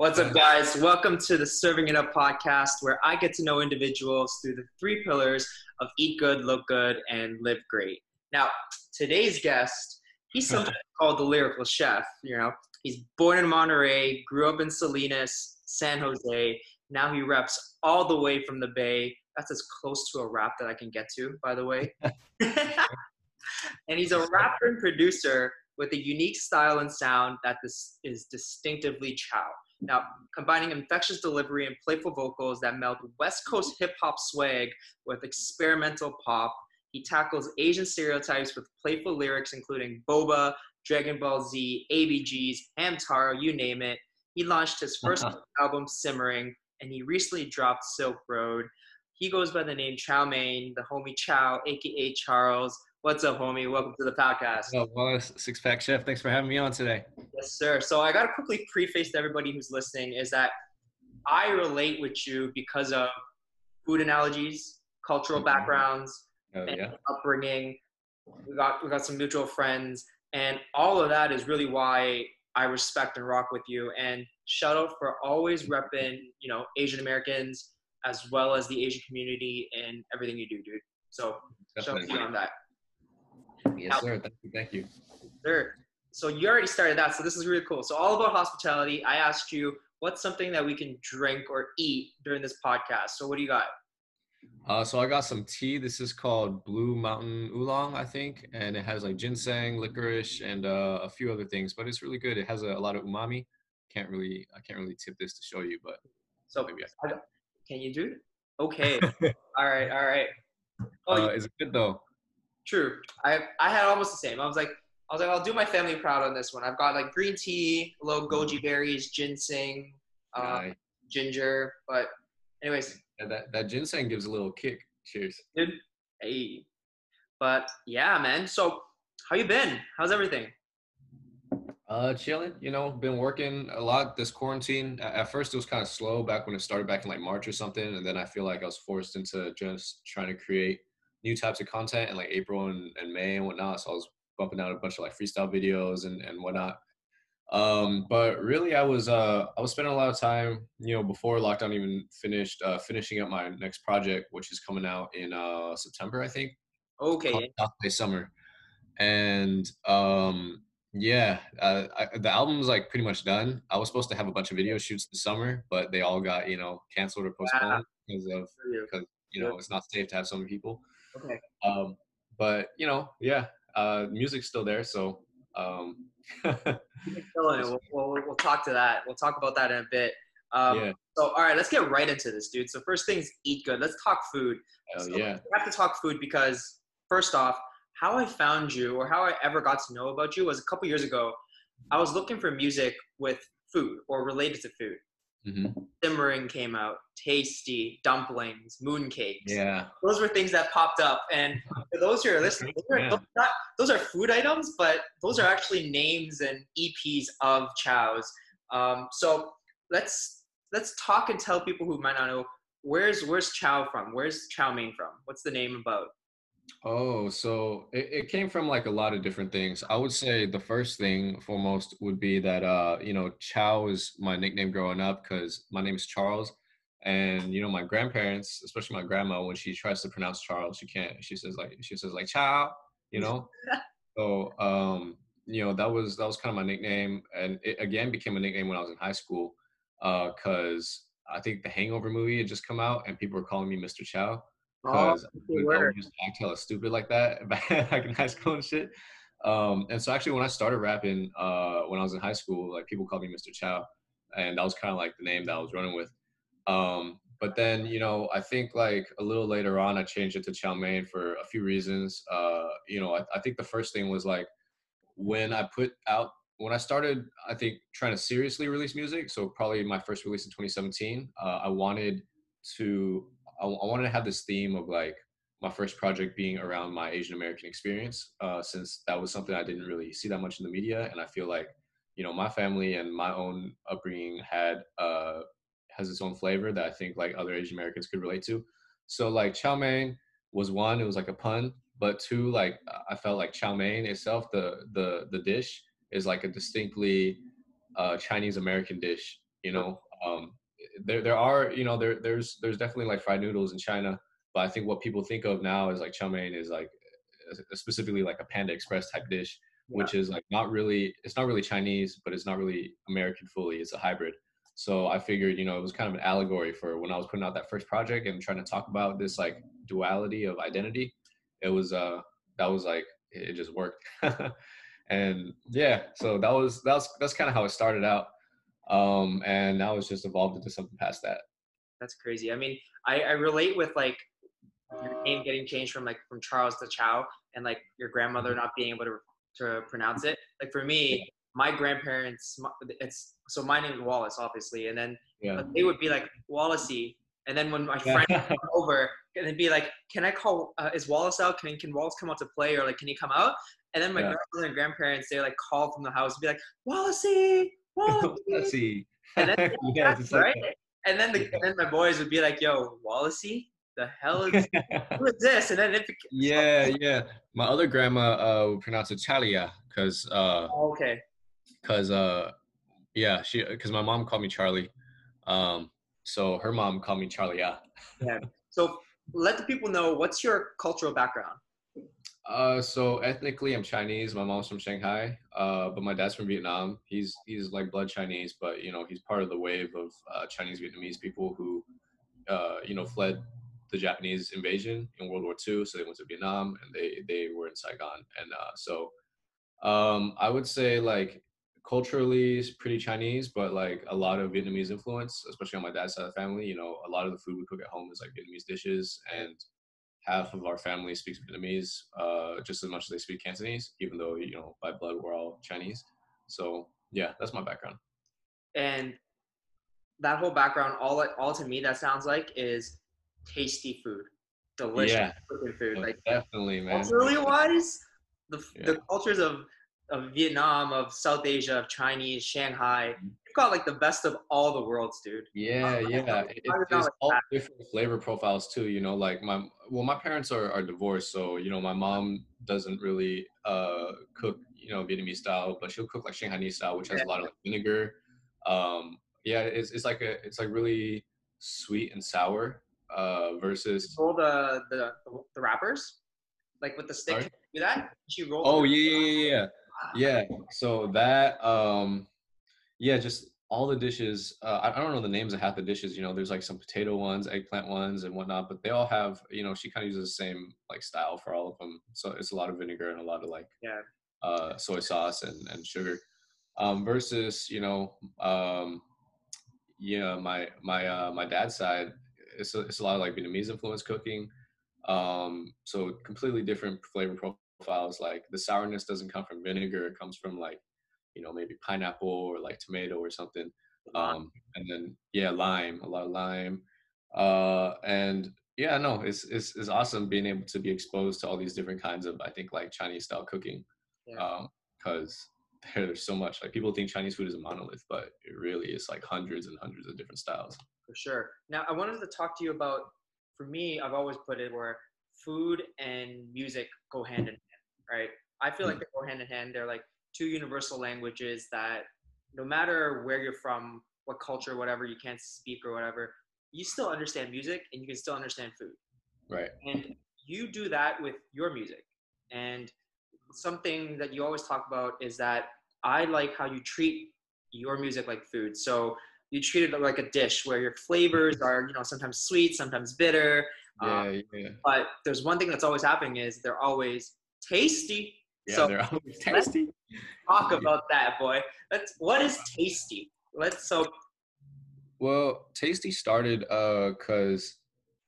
What's up, guys? Welcome to the Serving It Up podcast, where I get to know individuals through the three pillars of eat good, look good, and live great. Now, today's guest, he's something called the lyrical chef. You know, he's born in Monterey, grew up in Salinas, San Jose. Now he reps all the way from the Bay. That's as close to a rap that I can get to, by the way. and he's a rapper and producer with a unique style and sound that this is distinctively Chow. Now, combining infectious delivery and playful vocals that meld West Coast hip hop swag with experimental pop, he tackles Asian stereotypes with playful lyrics including Boba, Dragon Ball Z, ABGs, Hamtaro, you name it. He launched his 1st uh-huh. album, Simmering, and he recently dropped Silk Road. He goes by the name Chow Mein, the homie Chow, aka Charles. What's up, homie? Welcome to the podcast. Oh, Wallace, Six Pack Chef. Thanks for having me on today. Yes, sir. So I got to quickly preface to everybody who's listening is that I relate with you because of food analogies, cultural mm-hmm. backgrounds, oh, yeah. upbringing. We got we got some mutual friends, and all of that is really why I respect and rock with you. And shout out for always repping, you know, Asian Americans as well as the Asian community and everything you do, dude. So Definitely. shout out to you on that. Yes, sir. Thank you. Thank you. Sure. So you already started that, so this is really cool. So all about hospitality. I asked you what's something that we can drink or eat during this podcast. So what do you got? Uh, so I got some tea. This is called Blue Mountain Oolong, I think, and it has like ginseng, licorice, and uh, a few other things. But it's really good. It has a, a, lot of umami. Can't really, I can't really tip this to show you, but so maybe I can. can you do it? Okay. all right. All right. Oh, uh, is it good though? True. I I had almost the same. I was like, I was like, I'll do my family proud on this one. I've got like green tea, a little goji berries, ginseng, uh, ginger. But anyways, yeah, that that ginseng gives a little kick. Cheers. Dude. Hey. But yeah, man. So how you been? How's everything? Uh, chilling. You know, been working a lot this quarantine. At first, it was kind of slow back when it started back in like March or something, and then I feel like I was forced into just trying to create new types of content in like April and, and May and whatnot. So I was bumping out a bunch of like freestyle videos and, and whatnot. Um, but really I was uh I was spending a lot of time, you know, before lockdown even finished, uh finishing up my next project, which is coming out in uh September, I think. Okay. Summer. And um yeah, uh, I, the album's like pretty much done. I was supposed to have a bunch of video shoots this summer, but they all got you know canceled or postponed because of because you know it's not safe to have so many people. Okay. Um, but you know, yeah, uh, music's still there, so. Um, we'll, we'll, we'll, talk to that. We'll talk about that in a bit. Um, yeah. So, all right, let's get right into this, dude. So, first things, eat good. Let's talk food. Hell so yeah. We have to talk food because, first off, how I found you or how I ever got to know about you was a couple years ago. I was looking for music with food or related to food. Mm-hmm. Simmering came out, Tasty, Dumplings, Mooncakes. Yeah. Those were things that popped up. And for those who are listening, those are, yeah. those, not, those are food items, but those are actually names and EPs of chows. Um, so let's let's talk and tell people who might not know where's where's chow from? Where's chow mein from? What's the name about? Oh, so it, it came from like a lot of different things. I would say the first thing foremost would be that uh, you know, Chow is my nickname growing up because my name is Charles. And you know, my grandparents, especially my grandma, when she tries to pronounce Charles, she can't. She says like she says like Chow, you know. so um, you know, that was that was kind of my nickname, and it again became a nickname when I was in high school, uh, because uh, I think the Hangover movie had just come out, and people were calling me Mr. Chow because oh, I would just act hella stupid like that back in high school and shit. Um, and so actually when I started rapping uh, when I was in high school, like people called me Mr. Chow, and that was kind of like the name that I was running with. Um, but then you know I think like a little later on I changed it to Chow Mein for a few reasons. Uh, you know I, I think the first thing was like when I put out when I started, I think trying to seriously release music. So probably my first release in 2017, uh, I wanted to I, I wanted to have this theme of like my first project being around my Asian American experience, uh, since that was something I didn't really see that much in the media, and I feel like you know my family and my own upbringing had uh, has its own flavor that I think like other Asian Americans could relate to. So like chow mein was one, it was like a pun, but two, like I felt like chow mein itself, the the the dish is like a distinctly uh, Chinese American dish You know, um, there there are you know there there's there's definitely like fried noodles in China, but I think what people think of now is like chow mein is like specifically like a Panda Express type dish, yeah. which is like not really it's not really Chinese, but it's not really American fully. It's a hybrid. So I figured, you know, it was kind of an allegory for when I was putting out that first project and trying to talk about this like duality of identity. It was uh that was like it just worked. and yeah, so that was that's that's kind of how it started out. Um and now it's just evolved into something past that. That's crazy. I mean, I, I relate with like your name getting changed from like from Charles to Chow and like your grandmother not being able to to pronounce it. Like for me, my grandparents, it's so my name is Wallace, obviously, and then yeah. they would be like Wallacey, and then when my friend come over, and they'd be like, "Can I call? Uh, is Wallace out? Can can Wallace come out to play, or like, can he come out?" And then my yeah. grandmother and grandparents, they like call from the house and be like, "Wallacey, Wallacey," and then yeah, right. Like and then the and then my boys would be like, "Yo, Wallacey." The hell is who is this? And then it yeah, yeah. My other grandma uh would pronounce it Chalia because uh oh, okay because uh yeah she because my mom called me Charlie, um so her mom called me Charlie. Yeah. yeah. So let the people know what's your cultural background. Uh, so ethnically, I'm Chinese. My mom's from Shanghai, uh, but my dad's from Vietnam. He's he's like blood Chinese, but you know he's part of the wave of uh, Chinese Vietnamese people who, uh, you know, fled the Japanese invasion in World War II. So they went to Vietnam and they they were in Saigon, and uh, so um, I would say like culturally it's pretty Chinese, but like a lot of Vietnamese influence, especially on my dad's side of the family. You know, a lot of the food we cook at home is like Vietnamese dishes, and half of our family speaks Vietnamese uh, just as much as they speak Cantonese, even though you know by blood we're all Chinese. So yeah, that's my background. And that whole background, all all to me that sounds like is tasty food, delicious yeah, food. Like definitely, man. Culturally wise, the yeah. the cultures of of Vietnam, of South Asia, of Chinese, Shanghai. Mm-hmm. You've got like the best of all the worlds, dude. Yeah, um, yeah. It, it's all different flavor profiles too. You know, like my well, my parents are, are divorced, so you know, my mom doesn't really uh cook, you know, Vietnamese style, but she'll cook like Shanghainese style, which has a lot of like, vinegar. Um, yeah, it's it's like a it's like really sweet and sour. Uh, versus roll the the the wrappers, like with the stick. Sorry? Do that? She roll. Oh yeah, yeah, yeah yeah so that um yeah just all the dishes uh, I, I don't know the names of half the dishes you know there's like some potato ones eggplant ones and whatnot but they all have you know she kind of uses the same like style for all of them so it's a lot of vinegar and a lot of like yeah. uh soy sauce and and sugar. Um versus you know um yeah my my uh my dad's side it's a, it's a lot of like vietnamese influence cooking um so completely different flavor profiles like the sourness doesn't come from vinegar it comes from like you know maybe pineapple or like tomato or something um and then yeah lime a lot of lime uh and yeah no it's it's, it's awesome being able to be exposed to all these different kinds of i think like chinese style cooking yeah. um because there's so much like people think chinese food is a monolith but it really is like hundreds and hundreds of different styles for sure now i wanted to talk to you about for me i've always put it where food and music go hand in hand right? I feel like mm. they go hand in hand. They're like two universal languages that no matter where you're from, what culture, whatever, you can't speak or whatever, you still understand music and you can still understand food. Right. And you do that with your music. And something that you always talk about is that I like how you treat your music like food. So you treat it like a dish where your flavors are, you know, sometimes sweet, sometimes bitter. Yeah, um, yeah. But there's one thing that's always happening is they're always tasty. Yeah, so they're always tasty. talk about that, boy. Let's. What is tasty? Let's so. Well, tasty started uh because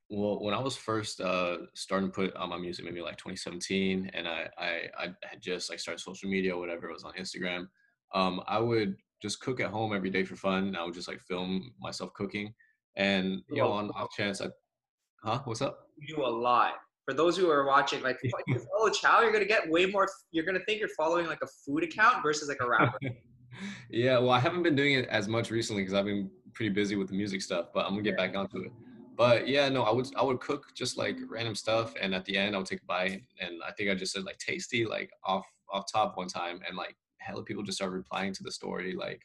well when I was first uh starting to put on my music maybe like 2017 and I I I had just like started social media whatever it was on Instagram. Um, I would just cook at home every day for fun. And I would just like film myself cooking, and you know on off chance I, huh? What's up? You do a lot for those who are watching, like follow Chow, you're gonna get way more. You're gonna think you're following like a food account versus like a rapper. yeah, well, I haven't been doing it as much recently because I've been pretty busy with the music stuff, but I'm gonna get back onto it. But yeah, no, I would I would cook just like random stuff, and at the end I would take a bite, and I think I just said like tasty like off off top one time, and like hella people just started replying to the story like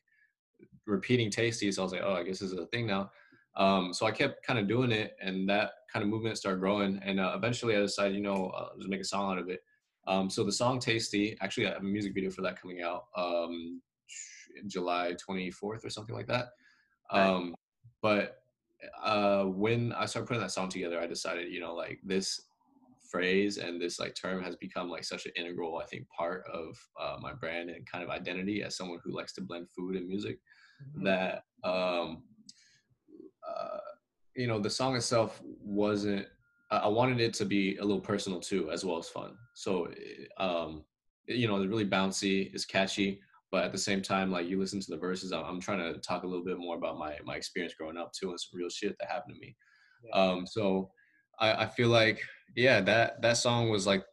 repeating tasty. So I was like, oh, I guess this is a thing now. Um, so I kept kind of doing it, and that kind of movement started growing. And uh, eventually, I decided, you know, uh, just make a song out of it. Um, so the song "Tasty," actually, I have a music video for that coming out um, July 24th or something like that. Um, but uh, when I started putting that song together, I decided, you know, like this phrase and this like term has become like such an integral, I think, part of uh, my brand and kind of identity as someone who likes to blend food and music. Mm-hmm. That um, uh, you know, the song itself wasn't. I wanted it to be a little personal too, as well as fun. So, um, you know, it's really bouncy, it's catchy, but at the same time, like you listen to the verses, I'm, I'm trying to talk a little bit more about my my experience growing up too, and some real shit that happened to me. Yeah. Um, so I, I feel like yeah, that that song was like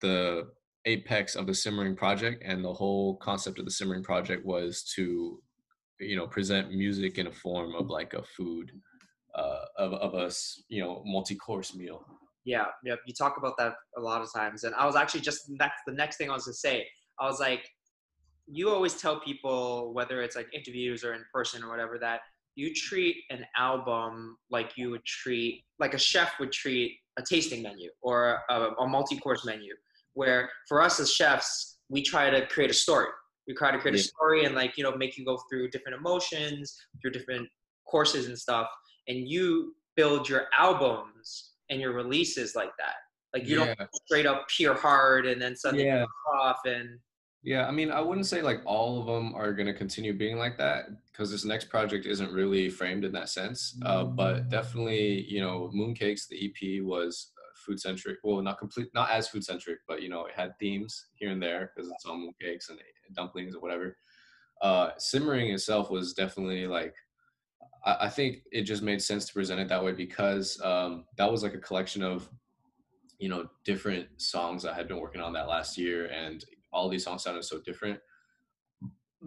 the apex of the simmering project and the whole concept of the simmering project was to you know present music in a form of like a food uh, of, of a you know multi-course meal. Yeah yeah you talk about that a lot of times and i was actually just that's the next thing i was to say i was like you always tell people whether it's like interviews or in person or whatever that you treat an album like you would treat like a chef would treat a tasting menu or a, a multi-course menu where for us as chefs we try to create a story. We try to create a story and like you know make you go through different emotions through different courses and stuff and you build your albums and your releases like that like you yeah. don't straight up pure hard and then suddenly yeah. off and yeah, I mean, I wouldn't say like all of them are going to continue being like that because this next project isn't really framed in that sense. Uh, but definitely, you know, Mooncakes, the EP was uh, food centric. Well, not complete, not as food centric, but you know, it had themes here and there because it's all mooncakes and dumplings or whatever. Uh, simmering itself was definitely like, I, think it just made sense to present it that way because um, that was like a collection of, you know, different songs I had been working on that last year and all these songs sounded so different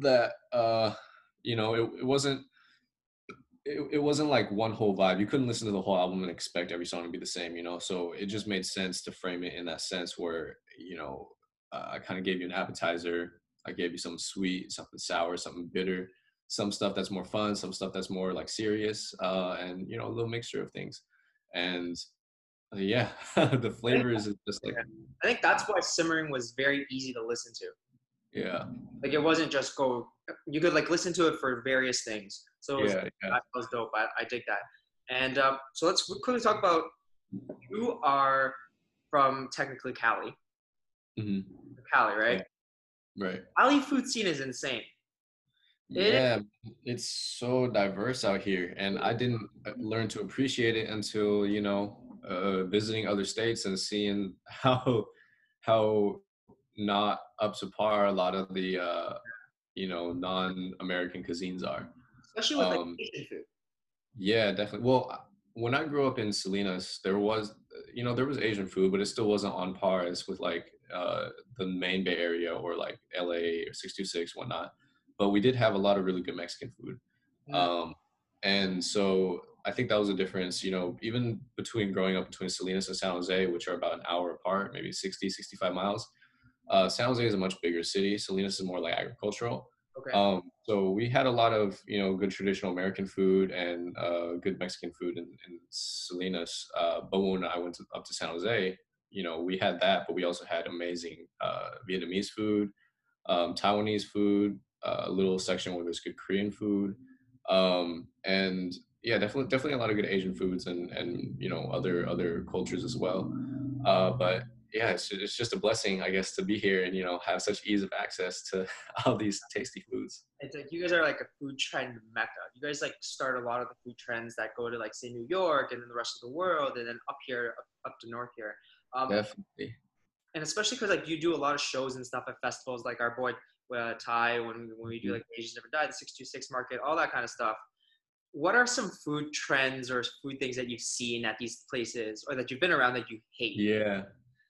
that uh you know it, it wasn't it, it wasn't like one whole vibe. You couldn't listen to the whole album and expect every song to be the same you know? So it just made sense to frame it in that sense where you know i kind of gave you an appetizer i gave you something sweet something sour something bitter some stuff that's more fun some stuff that's more like serious uh and you know a little mixture of things and uh, yeah, the flavors is just like. I think that's why simmering was very easy to listen to. Yeah. Like it wasn't just go. You could like listen to it for various things. So was, yeah, yeah. that was dope. I, I dig that. And um, so let's quickly talk about. You are from technically Cali. Mm-hmm. Cali, right? Right. Cali food scene is insane. Yeah, it's so diverse out here, and I didn't uh, learn to appreciate it until you know uh, visiting other states and seeing how how not up to par a lot of the uh, you know non-American cuisines are. Especially with um, like Asian food. Yeah, definitely. Well, when I grew up in Salinas, there was you know there was Asian food, but it still wasn't on par as with like uh, the main Bay Area or like LA or 626 whatnot. But we did have a lot of really good Mexican food. Mm. Um, and so I think that was a difference, you know, even between growing up between Salinas and San Jose, which are about an hour apart, maybe 60, 65 miles. Uh, San Jose is a much bigger city. Salinas is more like agricultural. Okay. Um, so we had a lot of, you know, good traditional American food and uh, good Mexican food in, in Salinas. Uh, but when I went to, up to San Jose, you know, we had that, but we also had amazing uh, Vietnamese food, um, Taiwanese food, a little section where there's good Korean food. Um, and yeah, definitely, definitely a lot of good Asian foods and and you know other other cultures as well. Uh, but yeah, it's it's just a blessing, I guess, to be here and you know have such ease of access to all these tasty foods. It's like you guys are like a food trend mecca. You guys like start a lot of the food trends that go to like say New York and then the rest of the world, and then up here, up, up to north here. Um, Definitely. And especially because like you do a lot of shows and stuff at festivals, like our boy uh, Ty when when we do mm-hmm. like Asians Never Die, the Six Two Six Market, all that kind of stuff what are some food trends or food things that you've seen at these places or that you've been around that you hate? Yeah.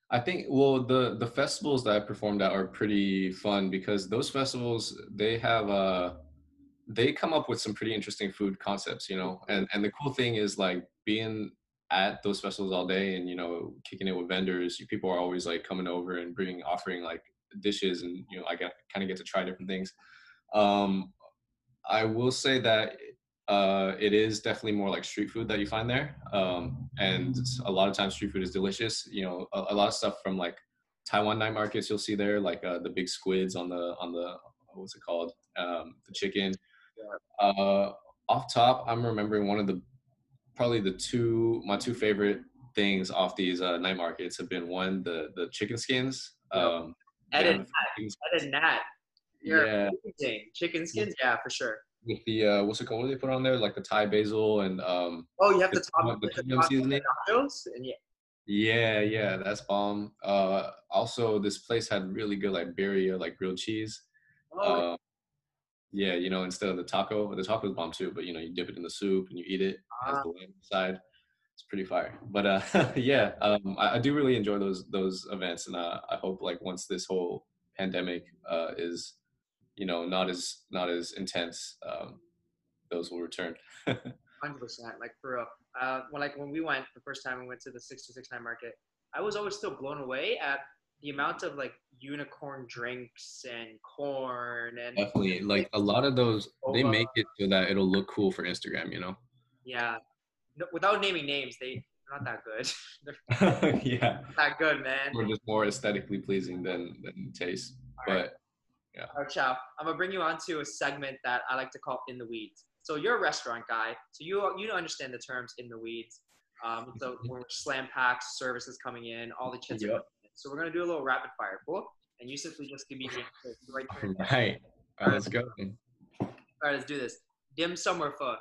I think well the the festivals that I performed at are pretty fun because those festivals they have uh they come up with some pretty interesting food concepts, you know. And and the cool thing is like being at those festivals all day and you know kicking it with vendors, people are always like coming over and bringing offering like dishes and you know I get kind of get to try different things. Um I will say that uh, it is definitely more like street food that you find there, um, and a lot of times street food is delicious. You know, a, a lot of stuff from like Taiwan night markets you'll see there, like uh, the big squids on the on the what's it called, um, the chicken. Uh, off top, I'm remembering one of the probably the two my two favorite things off these uh, night markets have been one the the chicken skins. Um, Ed and Nat. Ed and Nat. You're Yeah. amazing. Chicken skins, yeah, for sure. with the uh, what's it called? What do they put on there? Like the Thai basil and um, Oh, you have The the top, the the tom top seasoning? nachos, and yeah, yeah, yeah, that's bomb. Uh, also, this place had really good like birria, like grilled cheese. oh, Uh, yeah, you know, instead of the taco, the taco is bomb too, but you know, you dip it in the soup and you eat it as Ah. the lamb side. It's pretty fire. But uh, yeah, um, I, I do really enjoy those those events, and uh, I hope like once this whole pandemic uh, is, you know, not as not as intense, um, those will return. hundred percent, like for real. Uh, when like when we went the first time we went to the six to six nine market, I was always still blown away at the amount of like unicorn drinks and corn and Definitely, like a lot of those, they make it so that it'll look cool for Instagram. You know. yeah. No, without naming names, they they're not that good. yeah, not that good, man. or just more aesthetically pleasing than than taste. Alright. But All right, Chow. I'm gonna bring you on to a segment that I like to call "In the Weeds." So you're a restaurant guy, so you you understand the terms "in the weeds." Um, so when slam packs, services coming in, all the chits are Yep. So we're gonna do a little rapid fire, cool? And you simply just give me right. All right. All right, let's go. All right, let's do this. Dim sum or pho?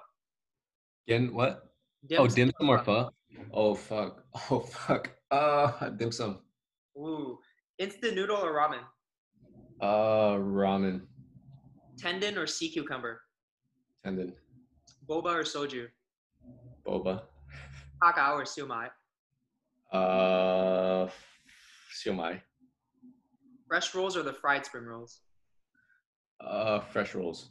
Again, what? Dim oh, dim sum or pho? Oh, fuck. Oh, fuck. Uh, dim sum. Ooh, instant noodle or ramen? Uh, ramen. Tendon or sea cucumber? Tendon. Boba or soju? Boba. Kakao or siomai? Uh, siomai. Fresh rolls or the fried spring rolls? Uh, fresh rolls.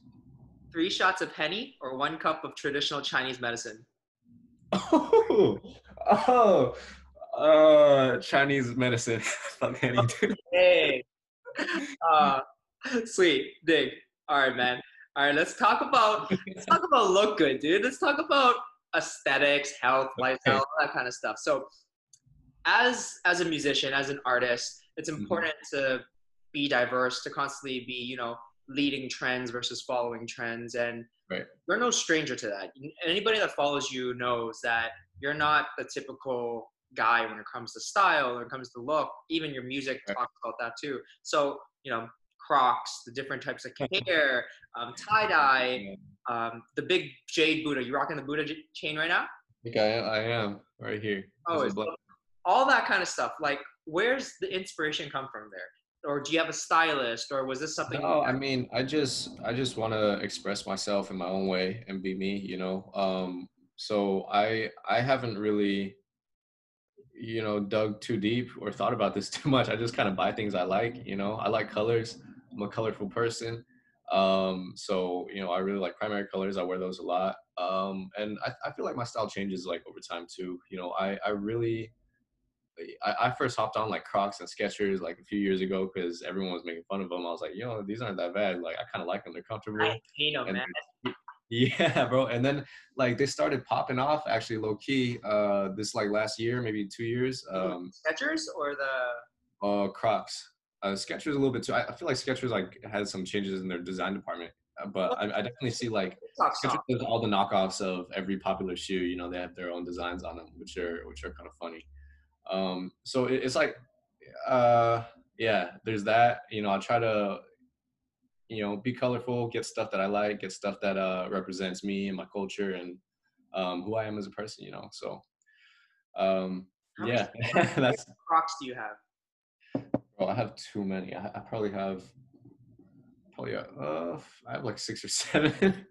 Three shots of henny or one cup of traditional Chinese medicine? Oh, oh, uh, Chinese medicine. Fuck any dude. Hey. Uh, sweet. Dig. All right, man. All right, let's talk about let's talk about look good, dude. Let's talk about aesthetics, health, lifestyle, all that kind of stuff. So, as as a musician, as an artist, it's important to be diverse, to constantly be, you know, leading trends versus following trends, and Right. you're no stranger to that. Anybody that follows you knows that you're not the typical guy when it comes to style, when it comes to look. Even your music Right. talks about that too. So, you know, Crocs, the different types of hair, um, tie dye, um, the big jade Buddha. You rocking the Buddha j- chain right now? think I, I am right here. Oh, This it's black. All that kind of stuff. Like, where's the inspiration come from there? Or do you have a stylist, or was this something? No, I mean, I just I just want to express myself in my own way and be me, you know. Um, so I I haven't really, you know, dug too deep or thought about this too much. I just kind of buy things I like, you know. I like colors. I'm a colorful person. Um, so you know, I really like primary colors. I wear those a lot. Um, and I, I feel like my style changes like over time too. You know, I I really I, I first hopped on like Crocs and Skechers like a few years ago because everyone was making fun of them. I was like, you know, these aren't that bad. Like, I kind of like them. They're comfortable. I hate 'em, And- man. Yeah, bro. And then like they started popping off actually low key. Uh, this like last year, maybe two years. Um, Skechers or the uh, Crocs. Uh, Skechers a little bit too. I, I feel like Skechers like has some changes in their design department. Uh, but I, I definitely see like TikTok Skechers song? does all the knockoffs of every popular shoe. You know, they have their own designs on them, which are which are kind of funny. Um, so it, it's like, uh, yeah, there's that. You know, I try to, you know, be colorful, get stuff that I like, get stuff that uh, represents me and my culture and um, who I am as a person. You know, so um, How yeah, that's. Crocs do you have? Bro, I have too many. I, I probably have. Probably, uh, I have like six or seven.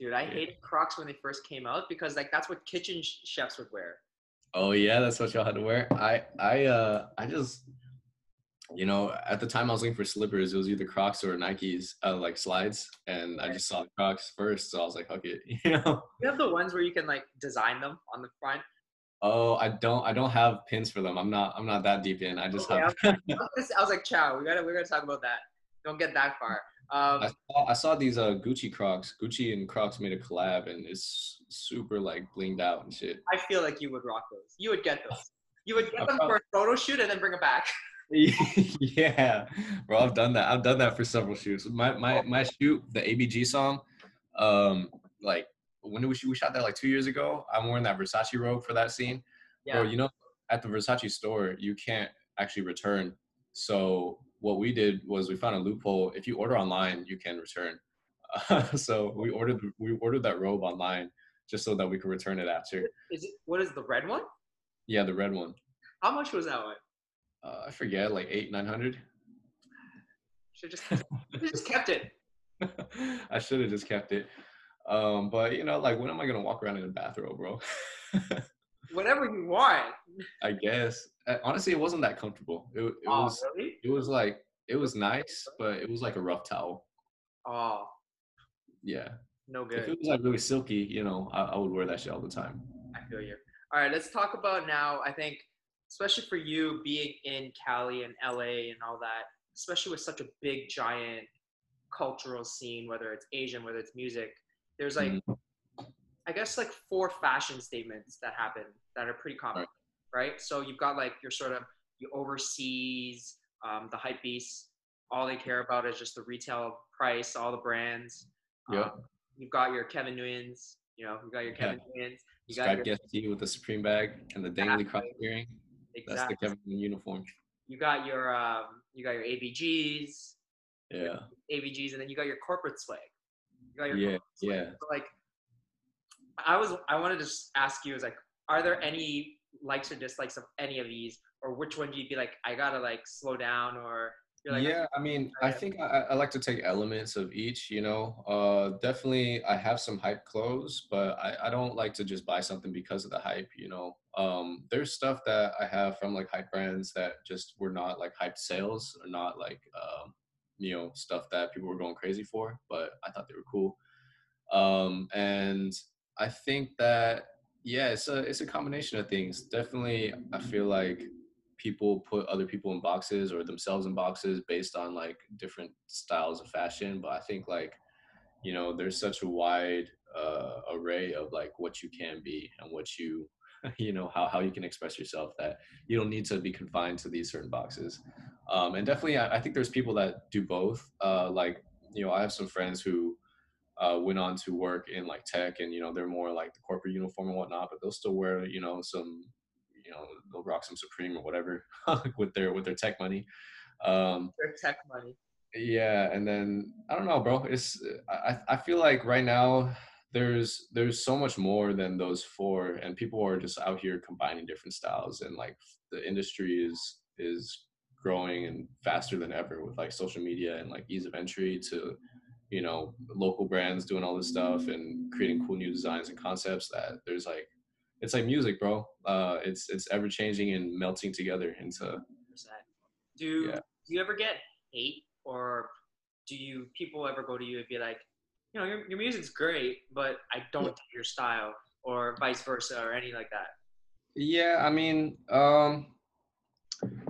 Dude, I Yeah. hated Crocs when they first came out because like that's what kitchen sh- chefs would wear. Oh yeah, that's what y'all had to wear. I I uh I just you know at the time I was looking for slippers. It was either Crocs or Nikes, uh, like slides, and I just saw the Crocs first, so I was like, okay, you know. You have the ones where you can like design them on the front. Oh, I don't I don't have pins for them. I'm not I'm not that deep in. I just Okay, have. I was, I was like, "Chow, we gotta we gotta talk about that. Don't get that far." Um, I saw, I saw these uh Gucci Crocs. Gucci and Crocs made a collab, and it's super like blinged out and shit. I feel like you would rock those. You would get those. You would get them for a photo shoot and then bring them back. yeah, bro, I've done that. I've done that for several shoots. My my my shoot, the ABG song, um, like when did we shoot? We shot that like two years ago. I'm wearing that Versace robe for that scene. Yeah. Bro, you know, at the Versace store, you can't actually return. So what we did was we found a loophole. If you order online, you can return. so we ordered we ordered that robe online just so that we could return it after. Is it what is the red one? Yeah, the red one. How much was that one? Uh, I forget, like eight nine hundred. Should just just kept it. I should have just kept it. Um, but you know, like when am I gonna walk around in a bathrobe, bro? Whatever you want. I guess. Uh, Honestly, it wasn't that comfortable. It, it oh, was really? it was like it was nice, but it was like a rough towel. Oh, Yeah. no good. If it was like really silky, you know, I, I would wear that shit all the time. I feel you. All right, let's talk about now. I think, especially for you being in Cali and LA and all that, especially with such a big, giant cultural scene, whether it's Asian, whether it's music, there's like, Mhm. I guess, like four fashion statements that happen that are pretty common, right? So you've got like your sort of you overseas, um, the hype beasts. All they care about is just the retail price, all the brands. Yeah. Um, you've got your Kevin Nguyen's, you know, you got your Yeah. Kevin Nguyen's. You got your, guest with the Supreme bag and the dangly cross earring. That's the. Kevin in uniform. You got your um, you got your ABGs, Yeah. ABGs, and then you got your corporate swag. You got your Yeah. swag. Yeah. So, like, I was I wanted to ask you is like, are there any likes or dislikes of any of these, or which one do you be like, I gotta like slow down, or you're like, yeah, I mean, I think I, I like to take elements of each, you know. Uh, definitely, I have some hype clothes, but I, I don't like to just buy something because of the hype, you know. Um, there's stuff that I have from like hype brands that just were not like hyped sales or not like, um, you know, stuff that people were going crazy for, but I thought they were cool. Um, and I think that, yeah, it's a, it's a combination of things. Definitely, I feel like people put other people in boxes or themselves in boxes based on like different styles of fashion but i think like you know there's such a wide uh, array of like what you can be and what you you know how, how you can express yourself that you don't need to be confined to these certain boxes um, and definitely I, I think there's people that do both uh, like you know i have some friends who uh, went on to work in like tech and you know they're more like the corporate uniform and whatnot but they'll still wear you know some you know they'll rock some Supreme or whatever with their with their tech money. Um, your tech money. yeah, and then I don't know, bro. It's I I feel like right now there's there's so much more than those four, and people are just out here combining different styles, and like the industry is is growing and faster than ever with like social media and like ease of entry to you know local brands doing all this stuff and creating cool new designs and concepts that there's like it's like music bro uh it's it's ever changing and melting together into Do Yeah. do you ever get hate, or do you people ever go to you and be like, you know, your your music's great, but I don't like your style, or vice versa, or any like that? Yeah, I mean, um,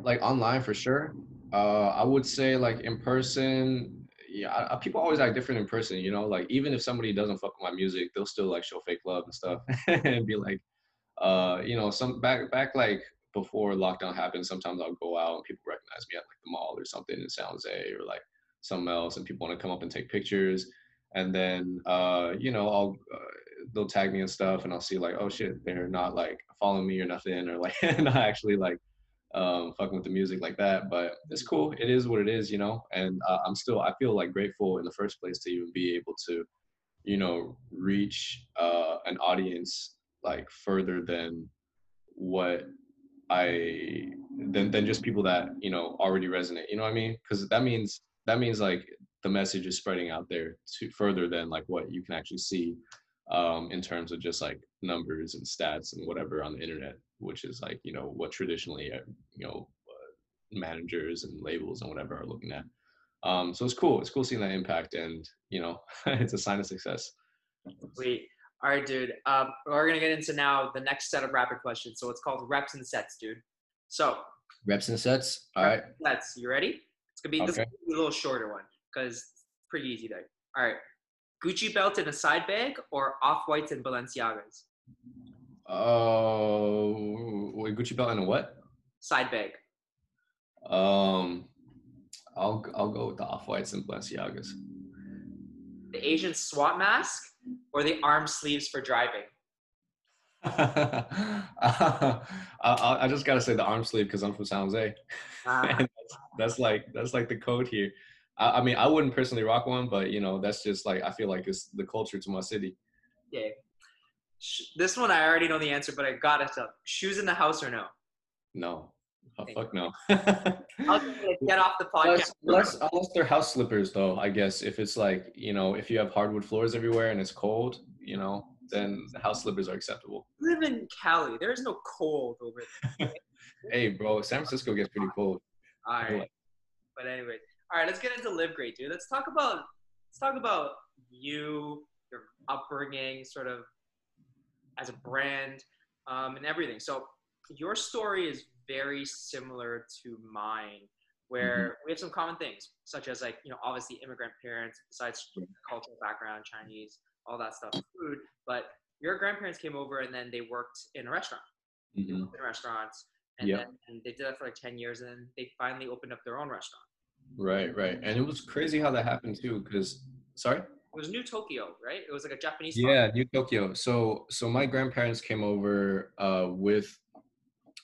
like online for sure. Uh, I would say like in person, yeah, I, people always act different in person. You know, like even if somebody doesn't fuck with my music, they'll still like show fake love and stuff, and be like, uh, you know, some back back like before lockdown happened. Sometimes I'll go out and people recognize me at like the mall or something in San Jose or like something else, and people want to come up and take pictures. And then, uh, you know, I'll uh, they'll tag me and stuff, and I'll see like, oh shit, they're not like following me or nothing, or like not actually like um, fucking with the music like that. But it's cool. It is what it is, you know. And uh, I'm still, I feel like grateful in the first place to even be able to, you know, reach uh, an audience like further than what I than than just people that you know already resonate. You know what I mean? Because that means that means like the message is spreading out there to further than like what you can actually see um, in terms of just like numbers and stats and whatever on the internet, which is like you know what traditionally uh, you know uh, managers and labels and whatever are looking at. Um, so it's cool. It's cool seeing that impact, and you know it's a sign of success. Sweet. All right, dude. Um, we're gonna get into now the next set of rapid questions. So it's called reps and sets, dude. So Reps and sets. All right. reps sets. You ready? It's gonna be this Okay. gonna be a little shorter one because pretty easy there. All right. Gucci belt in a side bag or off whites and Balenciagas? Oh, wait, Gucci belt and a what? Side bag. Um, I'll I'll go with the off whites and Balenciagas. The Asian SWAT mask or the arm sleeves for driving? I, I just gotta say the arm sleeve because I'm from San Jose. Uh, And that's, that's like that's like the code here. I, I mean, I wouldn't personally rock one, but you know, that's just like I feel like it's the culture to my city. yeah. This one I already know the answer, but I got it up. Shoes in the house or no? No, oh, fuck no. I'll get off the podcast. unless, unless, they're house slippers, though, I guess if it's like you know, if you have hardwood floors everywhere and it's cold, you know, then the house slippers are acceptable. live in Cali. There's no cold over there. Hey, bro, San Francisco gets pretty cold. All right. But anyways, all right. Let's get into live great, dude. Let's talk about let's talk about you, your upbringing, sort of as a brand, um, and everything. So your story is very similar to mine, where we have some common things, such as like you know obviously immigrant parents, besides cultural background, Chinese, all that stuff, food. But your grandparents came over and then they worked in a restaurant, Mhm. in restaurants, and Yep. then and they did that for like ten years, and then they finally opened up their own restaurant. Right, right, and it was crazy how that happened too. Because sorry. It was New Tokyo, right? It was like a Japanese. Yeah, New Tokyo. So so my grandparents came over uh, with